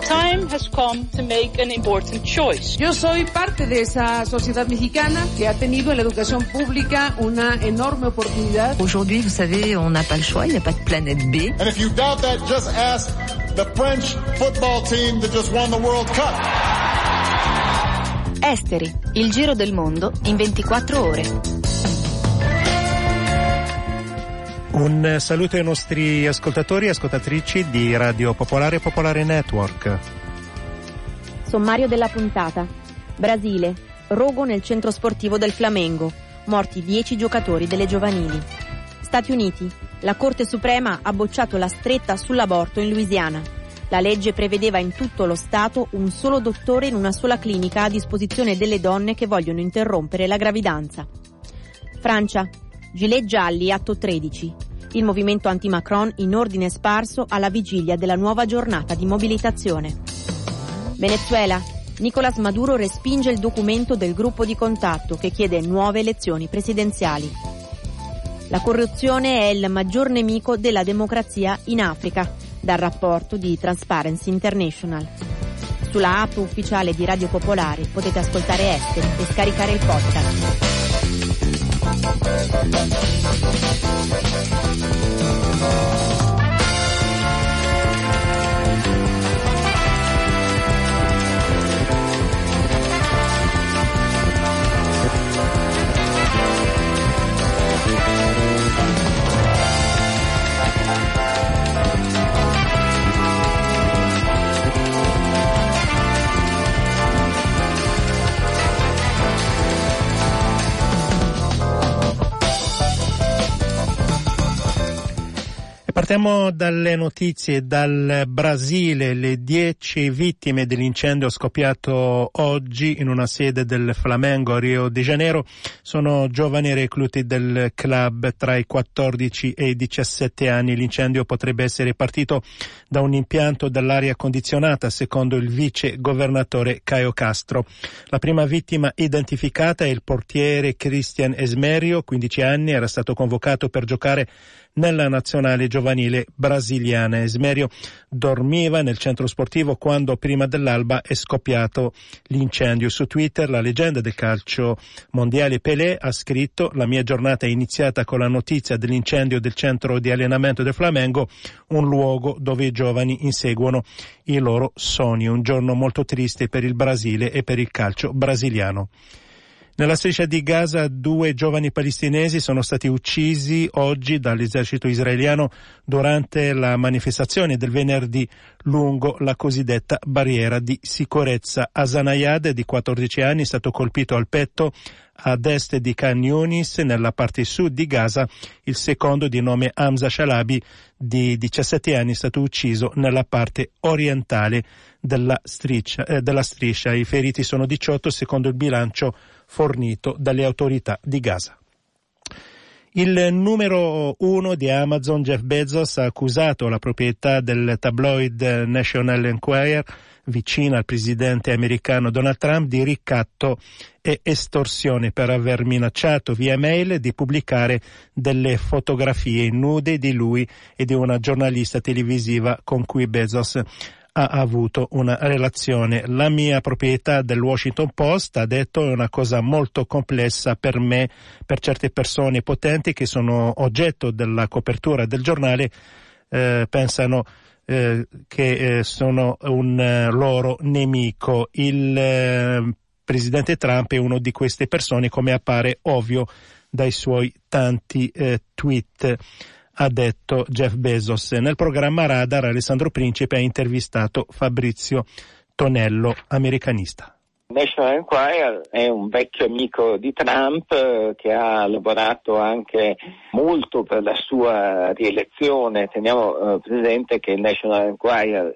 The time has come to make an important choice. Yo soy parte de esa sociedad mexicana que ha tenido en la educación pública una enorme oportunidad. Aujourd'hui, vous savez, on n'a pas le choix, il n'y a pas de planète B. And if you doubt that, just ask the French football team that just won the World Cup. Esteri, il giro del mondo in 24 ore. Un saluto ai nostri ascoltatori e ascoltatrici di Radio Popolare Popolare Network. Sommario della puntata. Brasile. Rogo nel centro sportivo del Flamengo. Morti 10 giocatori delle giovanili. Stati Uniti. La Corte Suprema ha bocciato la stretta sull'aborto in Louisiana. La legge prevedeva in tutto lo Stato un solo dottore in una sola clinica a disposizione delle donne che vogliono interrompere la gravidanza. Francia. Gilet gialli, atto 13 il movimento anti-Macron in ordine sparso alla vigilia della nuova giornata di mobilitazione. Venezuela. Nicolás Maduro respinge il documento del gruppo di contatto che chiede nuove elezioni presidenziali. La corruzione è il maggior nemico della democrazia in Africa, dal rapporto di Transparency International. Sulla app ufficiale di Radio Popolare potete ascoltare Esteri e scaricare il podcast. Partiamo dalle notizie dal Brasile, le dieci vittime dell'incendio scoppiato oggi in una sede del Flamengo a Rio de Janeiro sono giovani recluti del club tra i 14 e i 17 anni. L'incendio potrebbe essere partito da un impianto dell'aria condizionata, secondo il vice governatore Caio Castro. La prima vittima identificata è il portiere Christian Esmerio, 15 anni, era stato convocato per giocare nella nazionale giovanile brasiliana. Esmerio dormiva nel centro sportivo quando prima dell'alba è scoppiato l'incendio. Su Twitter la leggenda del calcio mondiale Pelé ha scritto la mia giornata è iniziata con la notizia dell'incendio del centro di allenamento del Flamengo, un luogo dove i giovani inseguono i loro sogni. Un giorno molto triste per il Brasile e per il calcio brasiliano. Nella striscia di Gaza due giovani palestinesi sono stati uccisi oggi dall'esercito israeliano durante la manifestazione del venerdì lungo la cosiddetta barriera di sicurezza. Asanayad, di 14 anni, è stato colpito al petto ad est di Khan Yunis, nella parte sud di Gaza. Il secondo, di nome Hamza Shalabi, di 17 anni, è stato ucciso nella parte orientale della striscia. Eh, della striscia. I feriti sono 18, secondo il bilancio fornito dalle autorità di Gaza. Il numero uno di Amazon, Jeff Bezos, ha accusato la proprietà del tabloid National Enquirer, vicina al presidente americano Donald Trump, di ricatto e estorsione per aver minacciato via mail di pubblicare delle fotografie nude di lui e di una giornalista televisiva con cui Bezos ha avuto una relazione. La mia proprietà del Washington Post ha detto è una cosa molto complessa per me, per certe persone potenti che sono oggetto della copertura del giornale, eh, pensano eh, che eh, sono un eh, loro nemico. Il eh, presidente Trump è uno di queste persone, come appare ovvio dai suoi tanti eh, tweet ha detto Jeff Bezos. Nel programma Radar Alessandro Principe ha intervistato Fabrizio Tonello, americanista. National Enquirer è un vecchio amico di Trump eh, che ha lavorato anche molto per la sua rielezione. Teniamo eh, presente che il National Enquirer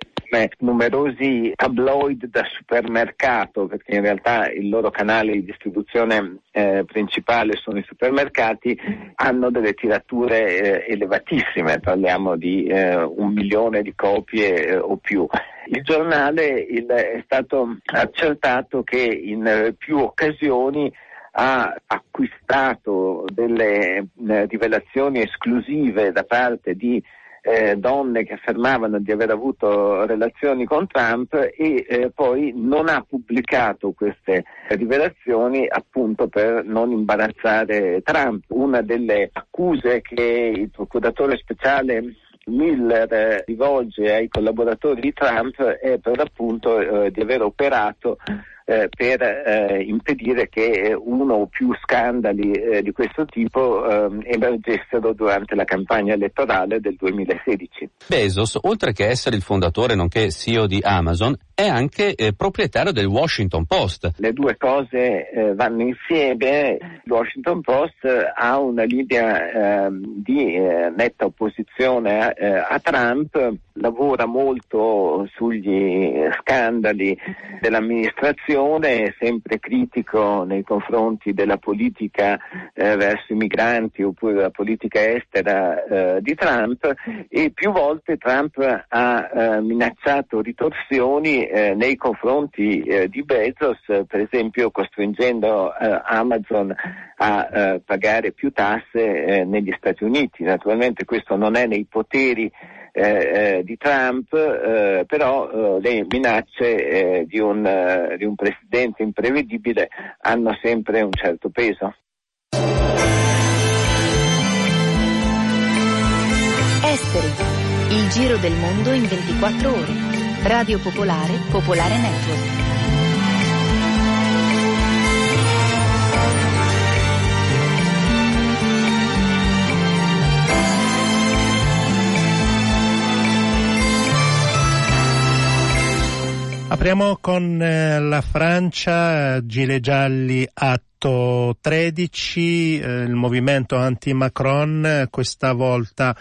numerosi tabloid da supermercato, perché in realtà il loro canale di distribuzione eh, principale sono i supermercati, hanno delle tirature eh, elevatissime, parliamo di eh, un milione di copie eh, o più. Il giornale il, è stato accertato che in più occasioni ha acquistato delle eh, rivelazioni esclusive da parte di eh, donne che affermavano di aver avuto relazioni con Trump e eh, poi non ha pubblicato queste rivelazioni appunto per non imbarazzare Trump. Una delle accuse che il procuratore speciale Miller rivolge ai collaboratori di Trump è per l'appunto eh, di aver operato eh, per eh, impedire che uno o più scandali eh, di questo tipo ehm, emergessero durante la campagna elettorale del 2016. Bezos, oltre che essere il fondatore nonché CEO di Amazon, è anche eh, proprietario del Washington Post. Le due cose eh, vanno insieme. Il Washington Post ha una linea ehm, di eh, netta opposizione a, a Trump, lavora molto sugli scandali dell'amministrazione, è sempre critico nei confronti della politica eh, verso i migranti oppure della politica estera eh, di Trump e più volte Trump ha eh, minacciato ritorsioni eh, nei confronti eh, di Bezos, per esempio costringendo eh, Amazon a pagare più tasse negli Stati Uniti. Naturalmente questo non è nei poteri eh, eh, di Trump, eh, però eh, le minacce eh, di un, di un presidente imprevedibile hanno sempre un certo peso. Esteri, il giro del mondo in 24 ore. Radio Popolare, Popolare Network. Apriamo con eh, la Francia, Gile Gialli atto 13, eh, il movimento anti-Macron questa volta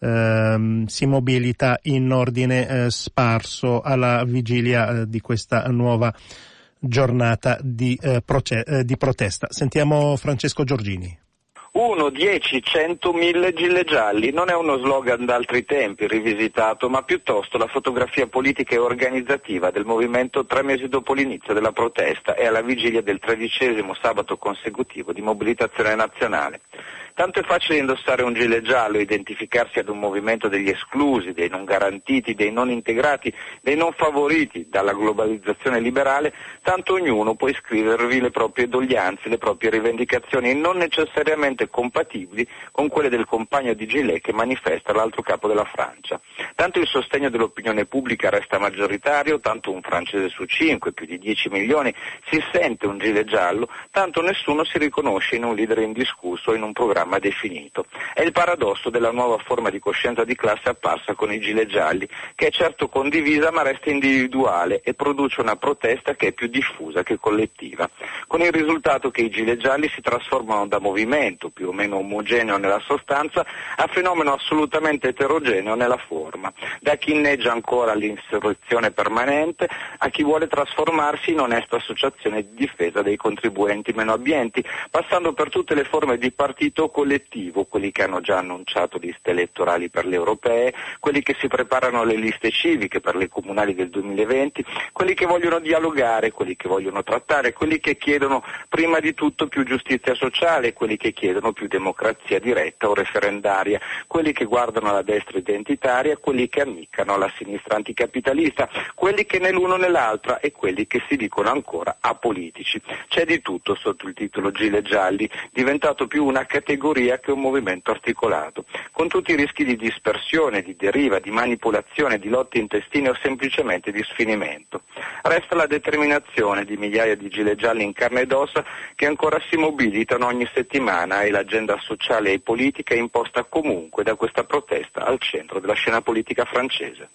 ehm, si mobilita in ordine eh, sparso alla vigilia eh, di questa nuova giornata di, eh, proce- eh, di protesta. Sentiamo Francesco Giorgini. 1, 10, 100, 1000 gilet gialli non è uno slogan d'altri tempi rivisitato, ma piuttosto la fotografia politica e organizzativa del movimento tre mesi dopo l'inizio della protesta e alla vigilia del tredicesimo sabato consecutivo di mobilitazione nazionale. Tanto è facile indossare un gilet giallo e identificarsi ad un movimento degli esclusi, dei non garantiti, dei non integrati, dei non favoriti dalla globalizzazione liberale, tanto ognuno può iscrivervi le proprie doglianze, le proprie rivendicazioni non necessariamente compatibili con quelle del compagno di gilet che manifesta l'altro capo della Francia. Tanto il sostegno dell'opinione pubblica resta maggioritario, tanto un francese su cinque, più di 10 milioni, si sente un gilet giallo, tanto nessuno si riconosce in un leader indiscusso o in un programma programma definito. È il paradosso della nuova forma di coscienza di classe apparsa con i gilet gialli, che è certo condivisa ma resta individuale e produce una protesta che è più diffusa che collettiva, con il risultato che i gilet gialli si trasformano da movimento più o meno omogeneo nella sostanza a fenomeno assolutamente eterogeneo nella forma, da chi inneggia ancora l'insurrezione permanente a chi vuole trasformarsi in onesta associazione di difesa dei contribuenti meno abbienti, passando per tutte le forme di partito collettivo, quelli che hanno già annunciato liste elettorali per le europee, quelli che si preparano alle liste civiche per le comunali del 2020, quelli che vogliono dialogare, quelli che vogliono trattare, quelli che chiedono prima di tutto più giustizia sociale, quelli che chiedono più democrazia diretta o referendaria, quelli che guardano alla destra identitaria, quelli che ammiccano alla sinistra anticapitalista, quelli che né l'uno né l'altra e quelli che si dicono ancora apolitici. C'è di tutto sotto il titolo Gile Gialli, diventato più una categoria categoria che un movimento articolato, con tutti i rischi di dispersione, di deriva, di manipolazione, di lotte intestine o semplicemente di sfinimento. Resta la determinazione di migliaia di gilet gialli in carne ed ossa che ancora si mobilitano ogni settimana e l'agenda sociale e politica è imposta comunque da questa protesta al centro della scena politica francese.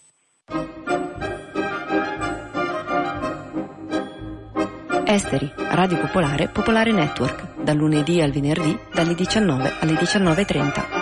Esteri, Radio Popolare, Popolare Network, dal lunedì al venerdì dalle 19 alle 19.30.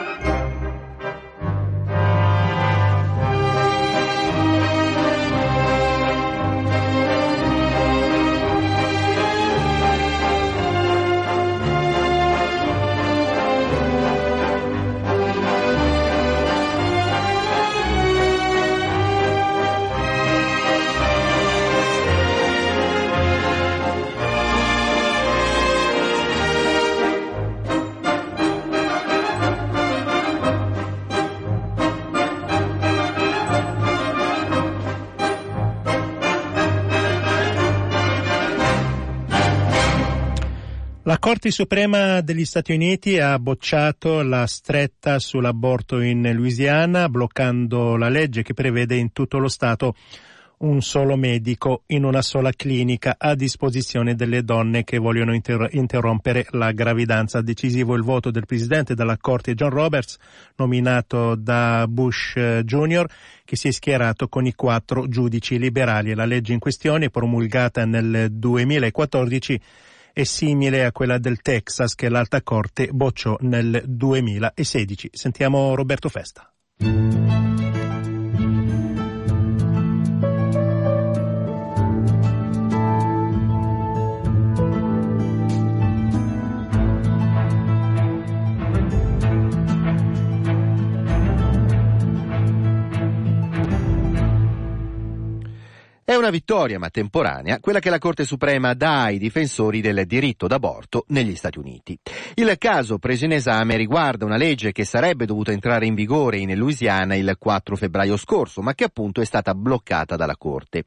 Corte Suprema degli Stati Uniti ha bocciato la stretta sull'aborto in Louisiana, bloccando la legge che prevede in tutto lo Stato un solo medico in una sola clinica a disposizione delle donne che vogliono inter- interrompere la gravidanza. Decisivo il voto del presidente della Corte John Roberts, nominato da Bush eh, Jr., che si è schierato con i quattro giudici liberali. La legge in questione, promulgata nel 2014, è simile a quella del Texas che l'Alta Corte bocciò nel 2016. Sentiamo Roberto Festa. È una vittoria, ma temporanea, quella che la Corte Suprema dà ai difensori del diritto d'aborto negli Stati Uniti. Il caso preso in esame riguarda una legge che sarebbe dovuta entrare in vigore in Louisiana il 4 febbraio scorso, ma che appunto è stata bloccata dalla Corte.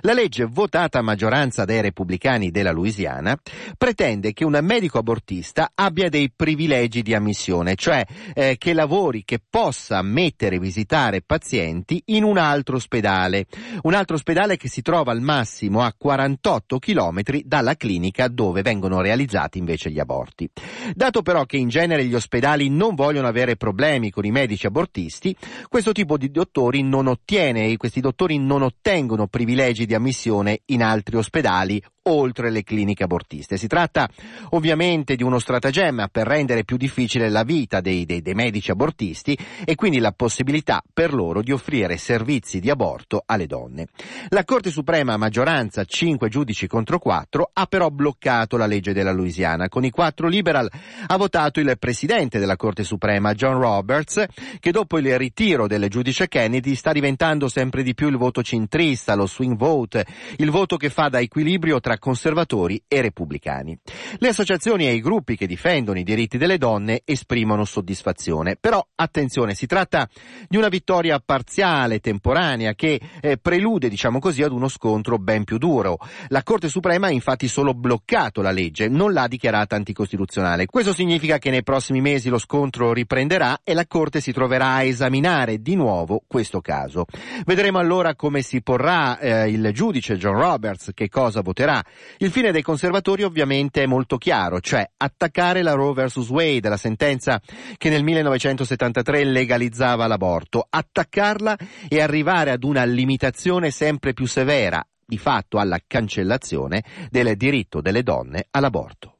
La legge, votata a maggioranza dai repubblicani della Louisiana, pretende che un medico abortista abbia dei privilegi di ammissione, cioè eh, che lavori, che possa ammettere e visitare pazienti in un altro ospedale. Un altro ospedale che si trova al massimo a 48 km dalla clinica dove vengono realizzati invece gli aborti. Dato però che in genere gli ospedali non vogliono avere problemi con i medici abortisti, questo tipo di dottori non ottiene, questi dottori non ottengono privilegi di ammissione in altri ospedali oltre le cliniche abortiste. Si tratta ovviamente di uno stratagemma per rendere più difficile la vita dei, dei, dei, medici abortisti e quindi la possibilità per loro di offrire servizi di aborto alle donne. La Corte Suprema a maggioranza, 5 giudici contro 4, ha però bloccato la legge della Louisiana. Con i quattro liberal ha votato il presidente della Corte Suprema, John Roberts, che dopo il ritiro del giudice Kennedy sta diventando sempre di più il voto centrista, lo swing vote, il voto che fa da equilibrio tra conservatori e repubblicani. Le associazioni e i gruppi che difendono i diritti delle donne esprimono soddisfazione, però attenzione, si tratta di una vittoria parziale, temporanea, che eh, prelude, diciamo così, ad uno scontro ben più duro. La Corte Suprema ha infatti solo bloccato la legge, non l'ha dichiarata anticostituzionale. Questo significa che nei prossimi mesi lo scontro riprenderà e la Corte si troverà a esaminare di nuovo questo caso. Vedremo allora come si porrà eh, il giudice John Roberts, che cosa voterà. Il fine dei conservatori ovviamente è molto chiaro, cioè attaccare la Roe vs. Wade, la sentenza che nel 1973 legalizzava l'aborto, attaccarla e arrivare ad una limitazione sempre più severa, di fatto alla cancellazione del diritto delle donne all'aborto.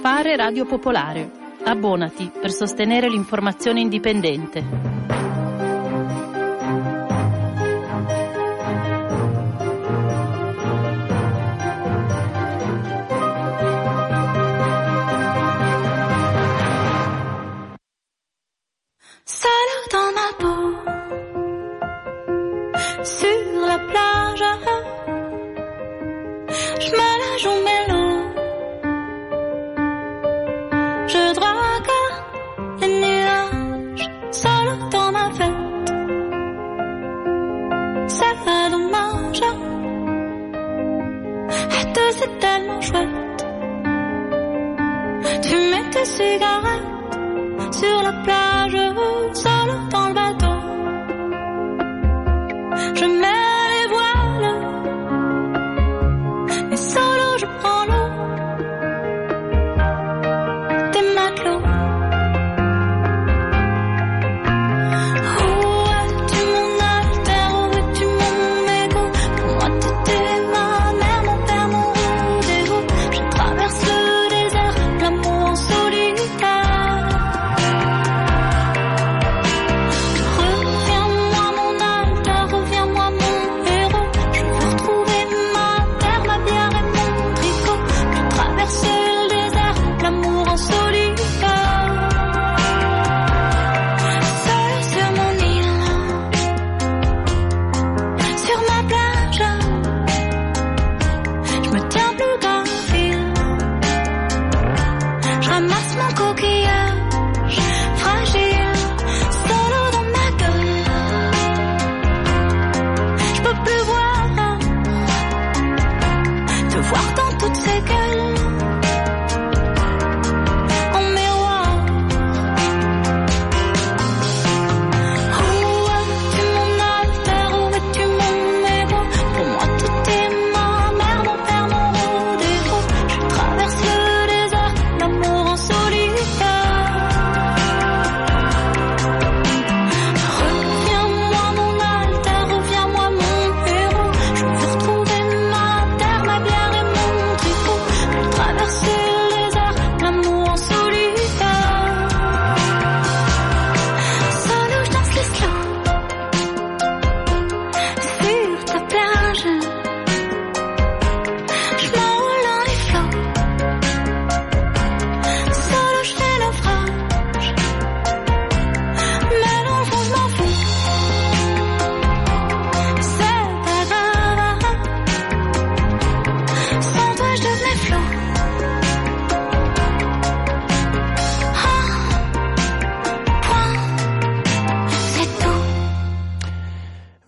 Fare Radio Popolare. Abbonati per sostenere l'informazione indipendente.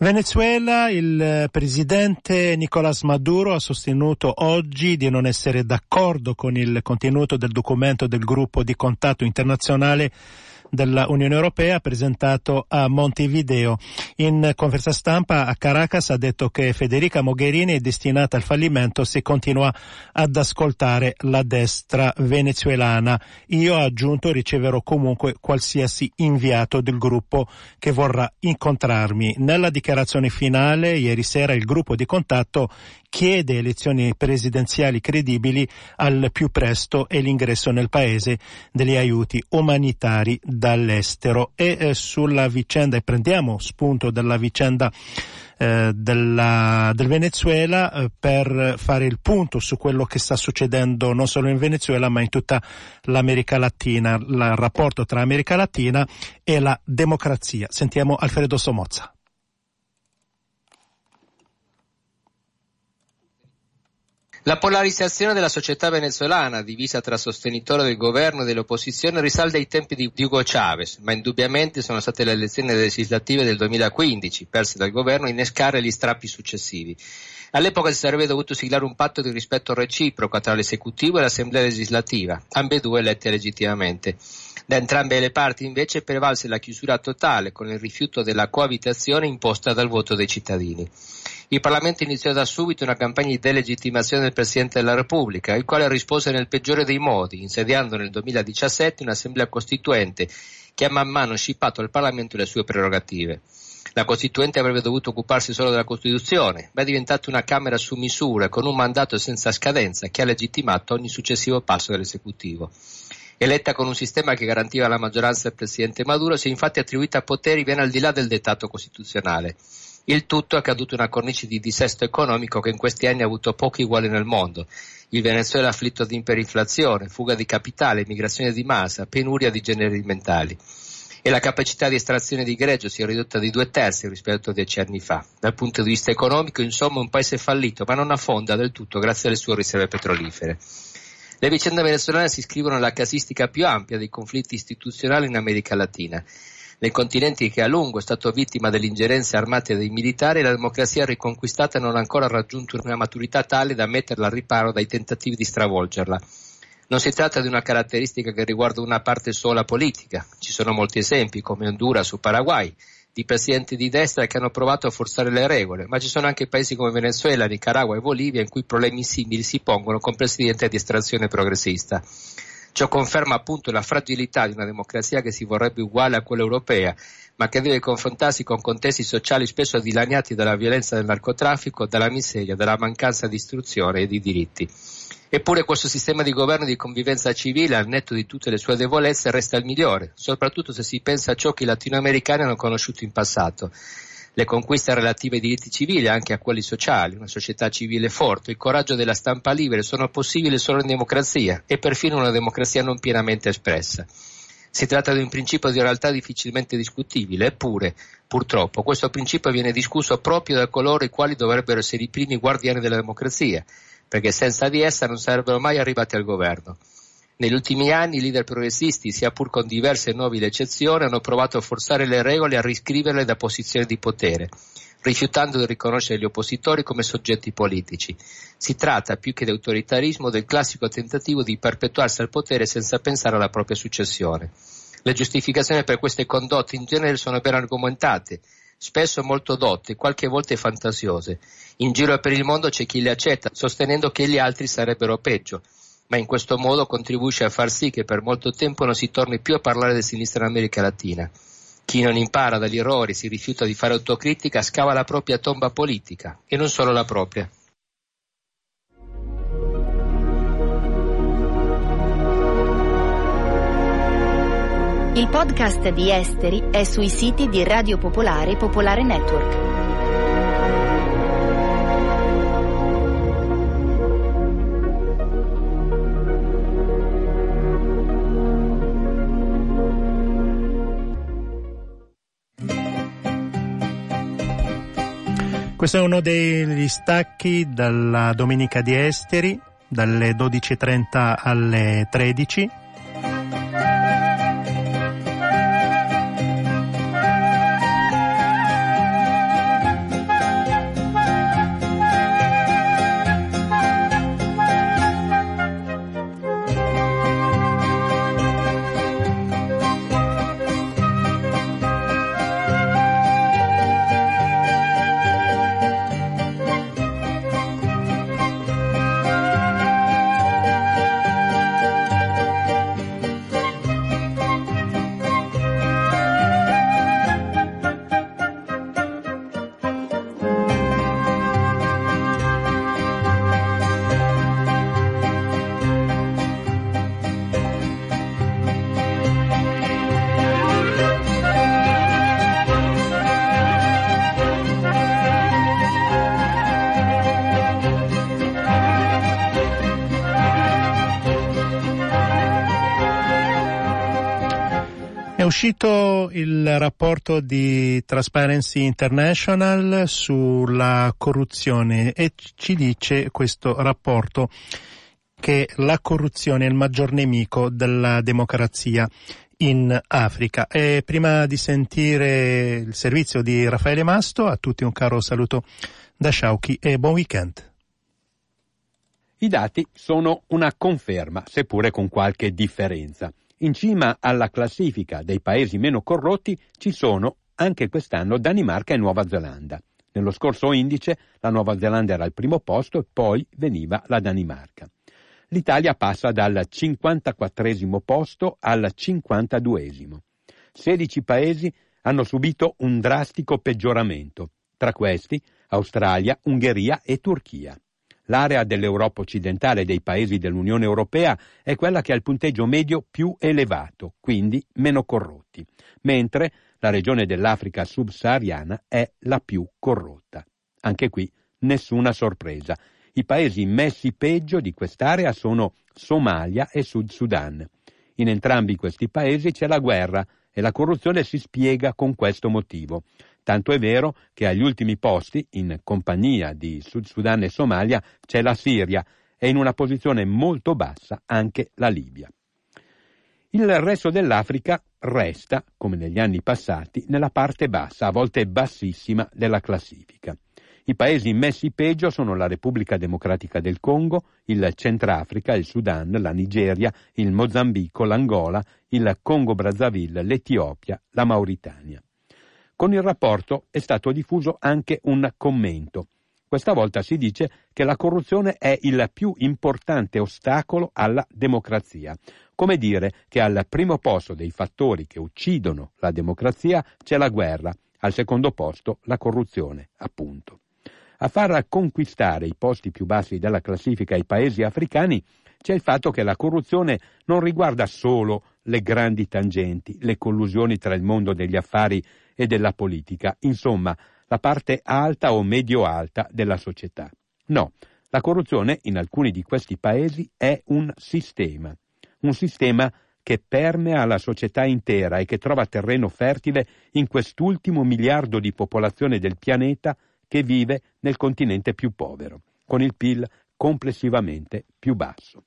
Venezuela, il presidente Nicolás Maduro ha sostenuto oggi di non essere d'accordo con il contenuto del documento del gruppo di contatto internazionale dell'Unione Europea presentato a Montevideo. In conferenza stampa a Caracas ha detto che Federica Mogherini è destinata al fallimento se continua ad ascoltare la destra venezuelana. Io ha aggiunto riceverò comunque qualsiasi inviato del gruppo che vorrà incontrarmi. Nella dichiarazione finale ieri sera il gruppo di contatto chiede elezioni presidenziali credibili al più presto e l'ingresso nel paese degli aiuti umanitari dall'estero. E eh, sulla vicenda, e prendiamo spunto dalla vicenda eh, della, del Venezuela eh, per fare il punto su quello che sta succedendo non solo in Venezuela ma in tutta l'America Latina, il rapporto tra America Latina e la democrazia. Sentiamo Alfredo Somozza. La polarizzazione della società venezuelana, divisa tra sostenitori del governo e dell'opposizione, risalta ai tempi di Hugo Chavez, ma indubbiamente sono state le elezioni legislative del 2015, perse dal governo, a innescare gli strappi successivi. All'epoca si sarebbe dovuto siglare un patto di rispetto reciproco tra l'esecutivo e l'assemblea legislativa, ambedue elette legittimamente. Da entrambe le parti invece prevalse la chiusura totale con il rifiuto della coabitazione imposta dal voto dei cittadini. Il Parlamento iniziò da subito una campagna di delegittimazione del Presidente della Repubblica, il quale rispose nel peggiore dei modi, insediando nel 2017 un'assemblea costituente che ha man mano scippato al Parlamento le sue prerogative. La Costituente avrebbe dovuto occuparsi solo della Costituzione, ma è diventata una Camera su misura con un mandato senza scadenza che ha legittimato ogni successivo passo dell'esecutivo. Eletta con un sistema che garantiva la maggioranza del Presidente Maduro, si è infatti attribuita poteri ben al di là del dettato costituzionale. Il tutto è accaduto in una cornice di dissesto economico che in questi anni ha avuto pochi uguali nel mondo. Il Venezuela afflitto di iperinflazione, fuga di capitale, migrazione di massa, penuria di generi alimentari. E la capacità di estrazione di greggio si è ridotta di due terzi rispetto a dieci anni fa. Dal punto di vista economico, insomma, un paese fallito, ma non affonda del tutto grazie alle sue riserve petrolifere. Le vicende venezuelane si iscrivono nella casistica più ampia dei conflitti istituzionali in America Latina nei continenti che a lungo è stato vittima delle ingerenze armate dei militari, la democrazia riconquistata non ha ancora raggiunto una maturità tale da metterla al riparo dai tentativi di stravolgerla. Non si tratta di una caratteristica che riguarda una parte sola politica. Ci sono molti esempi, come Honduras o Paraguay, di presidenti di destra che hanno provato a forzare le regole, ma ci sono anche paesi come Venezuela, Nicaragua e Bolivia in cui problemi simili si pongono con presidenti di estrazione progressista. Ciò conferma appunto la fragilità di una democrazia che si vorrebbe uguale a quella europea, ma che deve confrontarsi con contesti sociali spesso dilaniati dalla violenza del narcotraffico, dalla miseria, dalla mancanza di istruzione e di diritti. Eppure questo sistema di governo e di convivenza civile, al netto di tutte le sue debolezze, resta il migliore, soprattutto se si pensa a ciò che i latinoamericani hanno conosciuto in passato le conquiste relative ai diritti civili, anche a quelli sociali, una società civile forte, il coraggio della stampa libera sono possibili solo in democrazia e perfino una democrazia non pienamente espressa. Si tratta di un principio di realtà difficilmente discutibile, eppure, purtroppo, questo principio viene discusso proprio da coloro i quali dovrebbero essere i primi guardiani della democrazia, perché senza di essa non sarebbero mai arrivati al governo. Negli ultimi anni i leader progressisti, sia pur con diverse nobili eccezioni, hanno provato a forzare le regole e a riscriverle da posizioni di potere, rifiutando di riconoscere gli oppositori come soggetti politici. Si tratta, più che di autoritarismo, del classico tentativo di perpetuarsi al potere senza pensare alla propria successione. Le giustificazioni per queste condotte in genere sono ben argomentate, spesso molto dotte, qualche volta fantasiose. In giro per il mondo c'è chi le accetta, sostenendo che gli altri sarebbero peggio, ma in questo modo contribuisce a far sì che per molto tempo non si torni più a parlare di sinistra in America Latina. Chi non impara dagli errori, si rifiuta di fare autocritica, scava la propria tomba politica, e non solo la propria. Il podcast di Esteri è sui siti di Radio Popolare e Popolare Network. Questo è uno degli stacchi dalla Domenica di Esteri, dalle 12.30 alle 13. Uscito il rapporto di Transparency International sulla corruzione e ci dice questo rapporto che la corruzione è il maggior nemico della democrazia in Africa. E prima di sentire il servizio di Raffaele Masto, a tutti un caro saluto da Sciauchi e buon weekend. I dati sono una conferma, seppure con qualche differenza. In cima alla classifica dei paesi meno corrotti ci sono anche quest'anno Danimarca e Nuova Zelanda. Nello scorso indice la Nuova Zelanda era al primo posto e poi veniva la Danimarca. L'Italia passa dal 54 posto al 52. 16 paesi hanno subito un drastico peggioramento, tra questi Australia, Ungheria e Turchia. L'area dell'Europa occidentale e dei paesi dell'Unione Europea è quella che ha il punteggio medio più elevato, quindi meno corrotti, mentre la regione dell'Africa subsahariana è la più corrotta. Anche qui nessuna sorpresa. I paesi messi peggio di quest'area sono Somalia e Sud Sudan. In entrambi questi paesi c'è la guerra e la corruzione si spiega con questo motivo. Tanto è vero che agli ultimi posti, in compagnia di Sud Sudan e Somalia, c'è la Siria e in una posizione molto bassa anche la Libia. Il resto dell'Africa resta, come negli anni passati, nella parte bassa, a volte bassissima, della classifica. I paesi messi peggio sono la Repubblica Democratica del Congo, il Centrafrica, il Sudan, la Nigeria, il Mozambico, l'Angola, il Congo Brazzaville, l'Etiopia, la Mauritania. Con il rapporto è stato diffuso anche un commento. Questa volta si dice che la corruzione è il più importante ostacolo alla democrazia. Come dire che al primo posto dei fattori che uccidono la democrazia c'è la guerra, al secondo posto la corruzione, appunto. A far conquistare i posti più bassi della classifica ai paesi africani c'è il fatto che la corruzione non riguarda solo le grandi tangenti, le collusioni tra il mondo degli affari e della politica, insomma, la parte alta o medio-alta della società. No, la corruzione in alcuni di questi paesi è un sistema, un sistema che permea la società intera e che trova terreno fertile in quest'ultimo miliardo di popolazione del pianeta che vive nel continente più povero, con il PIL complessivamente più basso.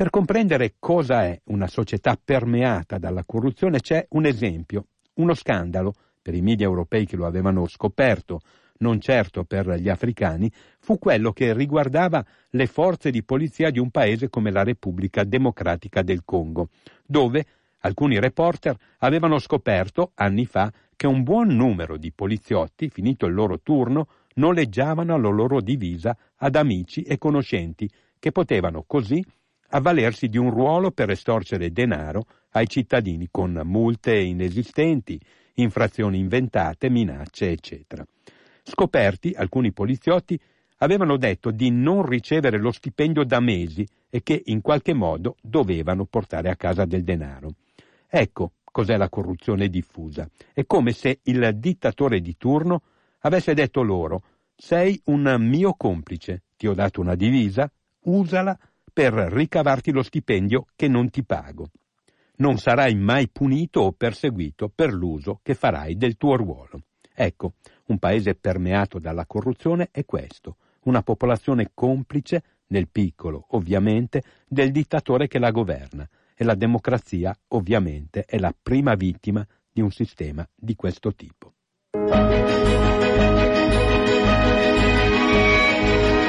Per comprendere cosa è una società permeata dalla corruzione c'è un esempio uno scandalo, per i media europei che lo avevano scoperto, non certo per gli africani, fu quello che riguardava le forze di polizia di un paese come la Repubblica Democratica del Congo, dove alcuni reporter avevano scoperto anni fa che un buon numero di poliziotti, finito il loro turno, noleggiavano la loro divisa ad amici e conoscenti, che potevano così avvalersi di un ruolo per estorcere denaro ai cittadini con multe inesistenti, infrazioni inventate, minacce, eccetera. Scoperti, alcuni poliziotti avevano detto di non ricevere lo stipendio da mesi e che in qualche modo dovevano portare a casa del denaro. Ecco cos'è la corruzione diffusa. È come se il dittatore di turno avesse detto loro sei un mio complice, ti ho dato una divisa, usala per ricavarti lo stipendio che non ti pago. Non sarai mai punito o perseguito per l'uso che farai del tuo ruolo. Ecco, un paese permeato dalla corruzione è questo, una popolazione complice, nel piccolo ovviamente, del dittatore che la governa e la democrazia ovviamente è la prima vittima di un sistema di questo tipo.